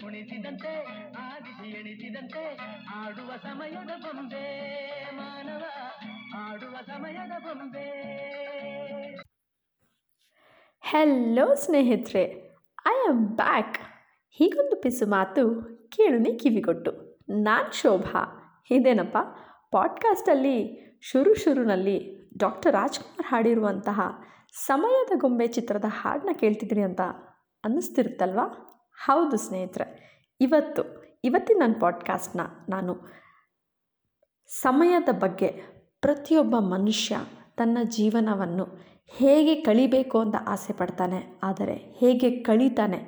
ಕುಣಿಸಿದಂತೆ, ಆದಿಸಿ ಎಣಿಸಿದಂತೆ, ಆಡುವ ಸಮಯದ ಬೊಂಬೆ, ಮಾನವ, ಆಡುವ ಸಮಯದ ಬೊಂಬೆ. ಹೆಲ್ಲೋ ಸ್ನೇಹಿತರೆ ಐ ಆಮ್ ಬ್ಯಾಕ್ ಹೀಗೊಂದು ಪಿಸು ಮಾತು ಕೇಳುನಿ ಕಿವಿಗೊಟ್ಟು. ನಾನು ಶೋಭಾ. ಇದೇನಪ್ಪ? ಪಾಡ್ಕಾಸ್ಟಲ್ಲಿ ಶುರು ಶುರುನಲ್ಲಿ ಡಾಕ್ಟರ್ ರಾಜ್ಕುಮಾರ್ ಹಾಡಿರುವಂತಹ ಸಮಯದ ಗೊಂಬೆ ಚಿತ್ರದ ಹಾಡನ್ನ ಕೇಳ್ತಿದ್ರಿ ಅಂತ ಅನ್ನಿಸ್ತಿರುತ್ತಲ್ವಾ? ಹೌದು ಸ್ನೇಹಿತರೆ, ಇವತ್ತು, ಇವತ್ತಿನ ನನ್ನ ಪಾಡ್ಕಾಸ್ಟ್ನ ನಾನು ಸಮಯದ ಬಗ್ಗೆ ಪ್ರತಿಯೊಬ್ಬ ಮನುಷ್ಯ ತನ್ನ ಜೀವನವನ್ನು ಹೇಗೆ ಕಳಿಬೇಕು ಅಂತ ಆಸೆ ಪಡ್ತಾನೆ, ಆದರೆ ಹೇಗೆ ಕಳೀತಾನೆ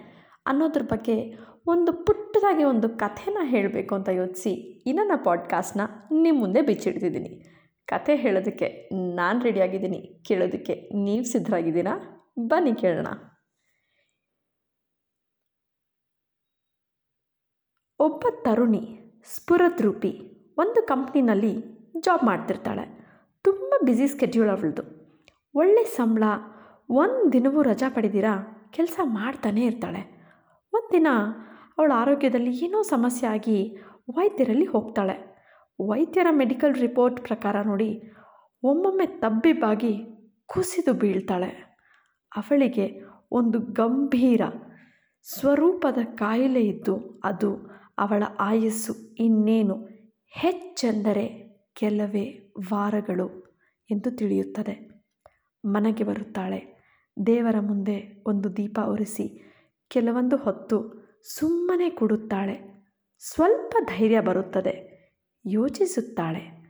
ಅನ್ನೋದ್ರ ಬಗ್ಗೆ ಒಂದು ಪುಟ್ಟದಾಗಿ ಒಂದು ಕಥೆನ ಹೇಳಬೇಕು ಅಂತ ಯೋಚಿಸಿ ಇನ್ನೊಂದು ಪಾಡ್ಕಾಸ್ಟ್ನ ನಿಮ್ಮ ಮುಂದೆ ಬಿಚ್ಚಿಡ್ತಿದ್ದೀನಿ. ಕಥೆ ಹೇಳೋದಕ್ಕೆ ನಾನು ರೆಡಿಯಾಗಿದ್ದೀನಿ ಕೇಳೋದಕ್ಕೆ ನೀವು ಸಿದ್ಧರಾಗಿದ್ದೀರಾ? ಬನ್ನಿ ಕೇಳೋಣ. ಒಬ್ಬ ತರುಣಿ, ಸ್ಫುರದ್ರೂಪಿ, ಒಂದು ಕಂಪ್ನಿನಲ್ಲಿ ಜಾಬ್ ಮಾಡ್ತಿರ್ತಾಳೆ. ತುಂಬ ಬ್ಯುಸಿ ಸ್ಕೆಡ್ಯೂಲ್ ಅವಳದು ಒಳ್ಳೆ ಸಂಬಳ, ಒಂದು ದಿನವೂ ರಜಾ ಪಡೆದಿರ, ಕೆಲಸ ಮಾಡ್ತಾನೇ ಇರ್ತಾಳೆ. ಒಂದಿನ ಅವಳ ಆರೋಗ್ಯದಲ್ಲಿ ಏನೋ ಸಮಸ್ಯೆ ಆಗಿ ವೈದ್ಯರಲ್ಲಿ ಹೋಗ್ತಾಳೆ. ವೈದ್ಯರ ಮೆಡಿಕಲ್ ರಿಪೋರ್ಟ್ ಪ್ರಕಾರ ನೋಡಿ ಒಮ್ಮೊಮ್ಮೆ ತಬ್ಬಿಬ್ಬಾಗಿ ಕುಸಿದು ಬೀಳ್ತಾಳೆ. ಅವಳಿಗೆ ಒಂದು ಗಂಭೀರ ಸ್ವರೂಪದ ಕಾಯಿಲೆ ಇದ್ದು ಅದು ಅವಳ ಆಯಸ್ಸು ಇನ್ನೇನು? ಹೆಚ್ಚೆಂದರೆ ಕೆಲವೇ ವಾರಗಳು ಎಂದು ತಿಳಿಯುತ್ತದೆ. ಮನೆಗೆ ಬರುತ್ತಾಳೆ. ದೇವರ ಮುಂದೆ ಒಂದು ದೀಪ ಒರೆಸಿ ಕೆಲವೊಂದು ಹೊತ್ತು ಸುಮ್ಮನೆ ಕೊಡುತ್ತಾಳೆ. ಸ್ವಲ್ಪ ಧೈರ್ಯ ಬರುತ್ತದೆ. ಯೋಚಿಸುತ್ತಾಳೆ.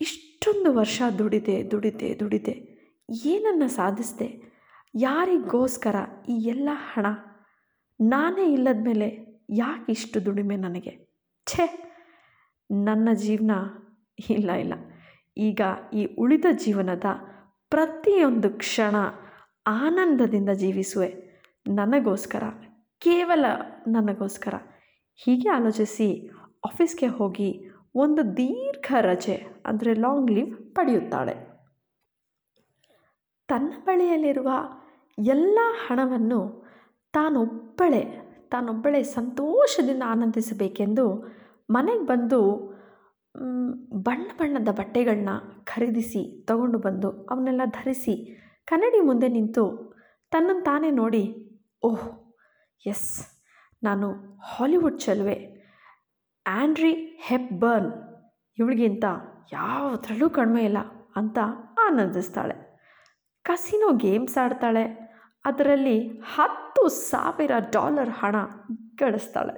ಇಷ್ಟೊಂದು ವರ್ಷ ದುಡಿದೆ ದುಡಿದೆ ದುಡಿದೆ. ಏನನ್ನು ಸಾಧಿಸಿದೆ? ಯಾರಿಗೋಸ್ಕರ ಈ ಎಲ್ಲ ಹಣ? ನಾನೇ ಇಲ್ಲದ ಮೇಲೆ ಯಾಕೆ ಇಷ್ಟು ದುಡಿಮೆ ನನಗೆ? ಛೇ, ನನ್ನ ಜೀವನ ಇಲ್ಲ ಇಲ್ಲ. ಈಗ ಈ ಉಳಿದ ಜೀವನದ ಪ್ರತಿಯೊಂದು ಕ್ಷಣ ಆನಂದದಿಂದ ಜೀವಿಸುವೆ. ನನಗೋಸ್ಕರ, ಕೇವಲ ನನಗೋಸ್ಕರ. ಹೀಗೆ ಆಲೋಚಿಸಿ ಆಫೀಸ್ಗೆ ಹೋಗಿ ಒಂದು ದೀರ್ಘ ರಜೆ, ಅಂದರೆ ಲಾಂಗ್ ಲೀವ್ ಪಡೆಯುತ್ತಾಳೆ. ತನ್ನ ಬಳಿಯಲ್ಲಿರುವ ಎಲ್ಲ ಹಣವನ್ನು ತಾನೊಬ್ಬಳೇ ತಾನೊಬ್ಬಳೇ ಸಂತೋಷದಿಂದ ಆನಂದಿಸಬೇಕೆಂದು ಮನೆಗೆ ಬಂದು ಬಣ್ಣ ಬಣ್ಣದ ಬಟ್ಟೆಗಳನ್ನ ಖರೀದಿಸಿ ತಗೊಂಡು ಬಂದು ಅವನ್ನೆಲ್ಲ ಧರಿಸಿ ಕನ್ನಡಿ ಮುಂದೆ ನಿಂತು ತನ್ನನ್ನು ತಾನೇ ನೋಡಿ, ಓಹ್, ಎಸ್, ನಾನು ಹಾಲಿವುಡ್ ಚೆಲುವೆ. ಆ್ಯಂಡ್ರಿ ಹೆಪ್ಬರ್ನ್ ಇವಳಿಗಿಂತ ಯಾವುದ್ರಲ್ಲೂ ಕಡಿಮೆ ಇಲ್ಲ ಅಂತ ಆನಂದಿಸ್ತಾಳೆ. Casino games ಆಡ್ತಾಳೆ. ಅದರಲ್ಲಿ ಹತ್ತು ಸಾವಿರ ಡಾಲರ್ ಹಣ ಗಳಿಸ್ತಾಳೆ.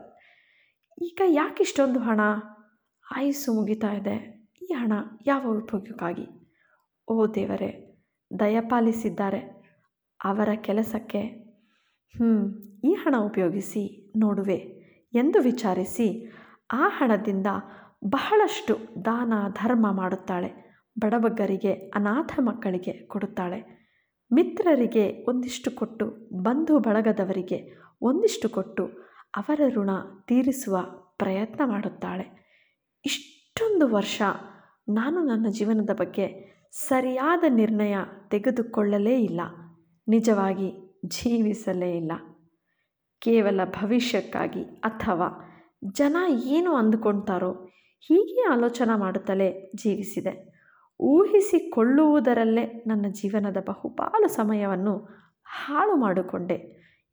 ಈಗ ಯಾಕೆ ಇಷ್ಟೊಂದು ಹಣ? ಆಯುಸ್ಸು ಮುಗಿತಾ ಇದೆ. ಈ ಹಣ ಯಾವ ಉಪಯೋಗಕ್ಕಾಗಿ? ಓ ದೇವರೇ ದಯಪಾಲಿಸಿದ್ದಾರೆ ಅವರ ಕೆಲಸಕ್ಕೆ. ಹ್ಞೂ ಈ ಹಣ ಉಪಯೋಗಿಸಿ ನೋಡುವೆ ಎಂದು ವಿಚಾರಿಸಿ ಆ ಹಣದಿಂದ ಬಹಳಷ್ಟು ದಾನ ಧರ್ಮ ಮಾಡುತ್ತಾಳೆ. ಬಡಬಗ್ಗರಿಗೆ, ಅನಾಥ ಮಕ್ಕಳಿಗೆ ಕೊಡುತ್ತಾಳೆ. ಮಿತ್ರರಿಗೆ ಒಂದಿಷ್ಟು ಕೊಟ್ಟು, ಬಂಧು ಬಳಗದವರಿಗೆ ಒಂದಿಷ್ಟು ಕೊಟ್ಟು ಅವರ ಋಣ ತೀರಿಸುವ ಪ್ರಯತ್ನ ಮಾಡುತ್ತಾಳೆ. ಇಷ್ಟೊಂದು ವರ್ಷ ನಾನು ನನ್ನ ಜೀವನದ ಬಗ್ಗೆ ಸರಿಯಾದ ನಿರ್ಣಯ ತೆಗೆದುಕೊಳ್ಳಲೇ ಇಲ್ಲ. ನಿಜವಾಗಿ ಜೀವಿಸಲೇ ಇಲ್ಲ. ಕೇವಲ ಭವಿಷ್ಯಕ್ಕಾಗಿ ಅಥವಾ ಜನ ಏನು ಅಂದುಕೊಳ್ತಾರೋ ಹೀಗೆ ಆಲೋಚನೆ ಮಾಡುತ್ತಲೇ ಜೀವಿಸಿದೆ. ಊಹಿಸಿಕೊಳ್ಳುವುದರಲ್ಲೇ ನನ್ನ ಜೀವನದ ಬಹುಪಾಲು ಸಮಯವನ್ನು ಹಾಳು ಮಾಡಿಕೊಂಡೆ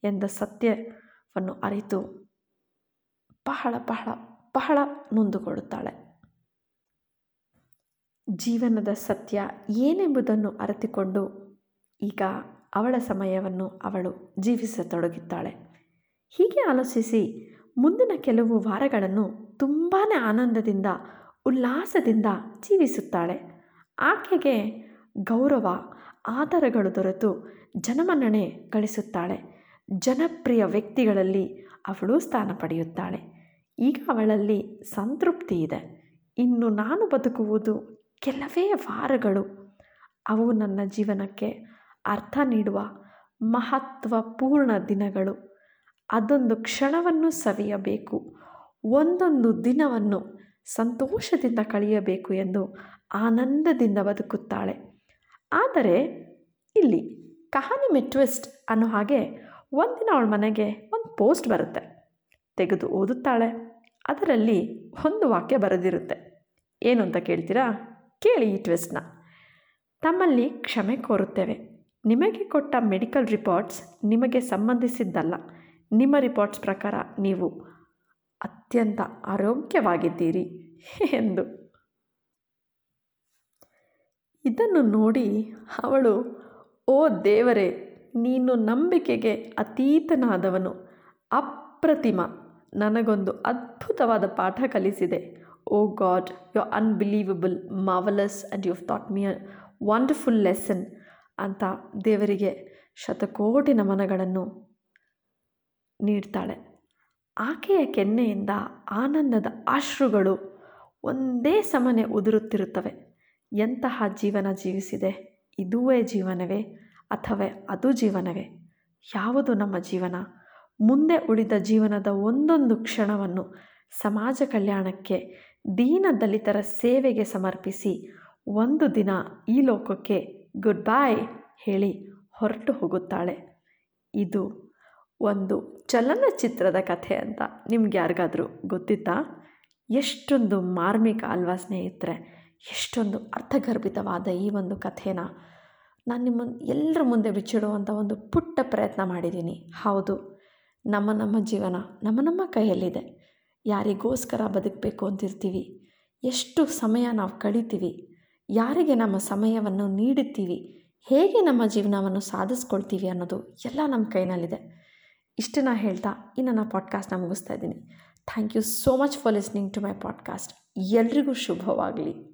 ಎಂದ ಸತ್ಯವನ್ನು ಅರಿತು ಬಹಳ ಬಹಳ ಬಹಳ ನೊಂದುಕೊಳ್ಳುತ್ತಾಳೆ ಜೀವನದ ಸತ್ಯ ಏನೆಂಬುದನ್ನು ಅರಿತುಕೊಂಡು ಈಗ ಅವಳ ಸಮಯವನ್ನು ಅವಳು ಜೀವಿಸತೊಡಗಿದ್ದಾಳೆ. ಹೀಗೆ ಆಲೋಚಿಸಿ ಮುಂದಿನ ಕೆಲವು ವಾರಗಳನ್ನು ತುಂಬಾ ಆನಂದದಿಂದ, ಉಲ್ಲಾಸದಿಂದ ಜೀವಿಸುತ್ತಾಳೆ. ಆಕೆಗೆ ಗೌರವ ಆಧಾರಗಳು ದೊರೆತು ಜನಮನ್ನಣೆ ಗಳಿಸುತ್ತಾಳೆ. ಜನಪ್ರಿಯ ವ್ಯಕ್ತಿಗಳಲ್ಲಿ ಅವಳು ಸ್ಥಾನ ಪಡೆಯುತ್ತಾಳೆ. ಈಗ ಅವಳಲ್ಲಿ ಸಂತೃಪ್ತಿ ಇದೆ. ಇನ್ನು ನಾನು ಬದುಕುವುದು ಕೆಲವೇ ವಾರಗಳು. ಅವು ನನ್ನ ಜೀವನಕ್ಕೆ ಅರ್ಥ ನೀಡುವ ಮಹತ್ವಪೂರ್ಣ ದಿನಗಳು. ಅದೊಂದು ಕ್ಷಣವನ್ನು ಸವಿಯಬೇಕು. ಒಂದೊಂದು ದಿನವನ್ನು ಸಂತೋಷದಿಂದ ಕಳೆಯಬೇಕು ಎಂದು ಆನಂದದಿಂದ ಬದುಕುತ್ತಾಳೆ. ಆದರೆ ಇಲ್ಲಿ ಕಹಾನಿ ಮೆಟ್ವಿಸ್ಟ್ ಅನ್ನೋ ಹಾಗೆ ಒಂದಿನ ಅವಳ ಮನೆಗೆ ಒಂದು ಪೋಸ್ಟ್ ಬರುತ್ತೆ. ತೆಗೆದು ಓದುತ್ತಾಳೆ. ಅದರಲ್ಲಿ ಒಂದು ವಾಕ್ಯ ಬರೆದಿರುತ್ತೆ. ಏನು ಅಂತ ಕೇಳ್ತೀರಾ? ಕೇಳಿ ಈ ಟ್ವಿಸ್ಟ್ನ. ತಮ್ಮಲ್ಲಿ ಕ್ಷಮೆ ಕೋರುತ್ತೇವೆ. ನಿಮಗೆ ಕೊಟ್ಟ ಮೆಡಿಕಲ್ ರಿಪೋರ್ಟ್ಸ್ ನಿಮಗೆ ಸಂಬಂಧಿಸಿದ್ದಲ್ಲ. ನಿಮ್ಮ ರಿಪೋರ್ಟ್ಸ್ ಪ್ರಕಾರ ನೀವು ಅತ್ಯಂತ ಆರೋಗ್ಯವಾಗಿದ್ದೀರಿ ಎಂದು. ಇದನ್ನು ನೋಡಿ ಅವಳು, ಓ ದೇವರೇ, ನೀನು ನಂಬಿಕೆಗೆ ಅತೀತನಾದವನು. ಅಪ್ರತಿಮ, ನನಗೊಂದು ಅದ್ಭುತವಾದ ಪಾಠ ಕಲಿಸಿದೆ. ಓ God, you unbelievable marvellous and you thought me a wonderful lesson ಅಂತ ದೇವರಿಗೆ ಶತಕೋಟಿ ನಮನಗಳನ್ನು ನೀಡ್ತಾಳೆ. ಆಕೆಯ ಕೆನ್ನೆಯಿಂದ ಆನಂದದ ಅಶ್ರುಗಳು ಒಂದೇ ಸಮನೆ ಉದುರುತ್ತಿರುತ್ತವೆ. ಎಂತಹ ಜೀವನ ಜೀವಿಸಿದೆ? ಇದುವೇ ಜೀವನವೇ? ಅಥವಾ ಅದು ಜೀವನವೇ? ಯಾವುದು ನಮ್ಮ ಜೀವನ? ಮುಂದೆ ಉಳಿದ ಜೀವನದ ಒಂದೊಂದು ಕ್ಷಣವನ್ನು ಸಮಾಜ ಕಲ್ಯಾಣಕ್ಕೆ, ದೀನ ದಲಿತರ ಸೇವೆಗೆ ಸಮರ್ಪಿಸಿ ಒಂದು ದಿನ ಈ ಲೋಕಕ್ಕೆ ಗುಡ್ ಬಾಯ್ ಹೇಳಿ ಹೊರಟು ಹೋಗುತ್ತಾಳೆ. ಇದು ಒಂದು ಚಲನಚಿತ್ರದ ಕಥೆ ಅಂತ ನಿಮ್ಗೆ ಯಾರಿಗಾದರೂ ಗೊತ್ತಿತ್ತಾ? ಎಷ್ಟೊಂದು ಮಾರ್ಮಿಕ ಅಲ್ವಾ ಸ್ನೇಹಿತರೆ, ಎಷ್ಟೊಂದು ಅರ್ಥಗರ್ಭಿತವಾದ ಈ ಒಂದು ಕಥೆನ ನಾನು ನಿಮ್ಮ ಎಲ್ಲರ ಮುಂದೆ ಬಿಚ್ಚಿಡುವಂಥ ಒಂದು ಪುಟ್ಟ ಪ್ರಯತ್ನ ಮಾಡಿದ್ದೀನಿ ಹೌದು, ನಮ್ಮ ನಮ್ಮ ಜೀವನ, ನಮ್ಮ ನಮ್ಮ ಕೈಯಲ್ಲಿದೆ. ಯಾರಿಗೋಸ್ಕರ ಬದುಕಬೇಕು ಅಂತಿರ್ತೀವಿ. ಎಷ್ಟು ಸಮಯ ನಾವು ಕಳಿತೀವಿ. ಯಾರಿಗೆ ನಮ್ಮ ಸಮಯವನ್ನು ನೀಡುತ್ತೀವಿ. ಹೇಗೆ ನಮ್ಮ ಜೀವನವನ್ನು ಸಾಧಿಸ್ಕೊಳ್ತೀವಿ ಅನ್ನೋದು ಎಲ್ಲ ನಮ್ಮ ಕೈನಲ್ಲಿದೆ. ಇಷ್ಟನ್ನ ಹೇಳ್ತಾ ಇನ್ನು ನಾನು ಪಾಡ್ಕಾಸ್ಟ್ನ ಮುಗಿಸ್ತಾ ಇದ್ದೀನಿ. Thank you so much for listening to my podcast ಎಲ್ರಿಗೂ ಶುಭವಾಗಲಿ.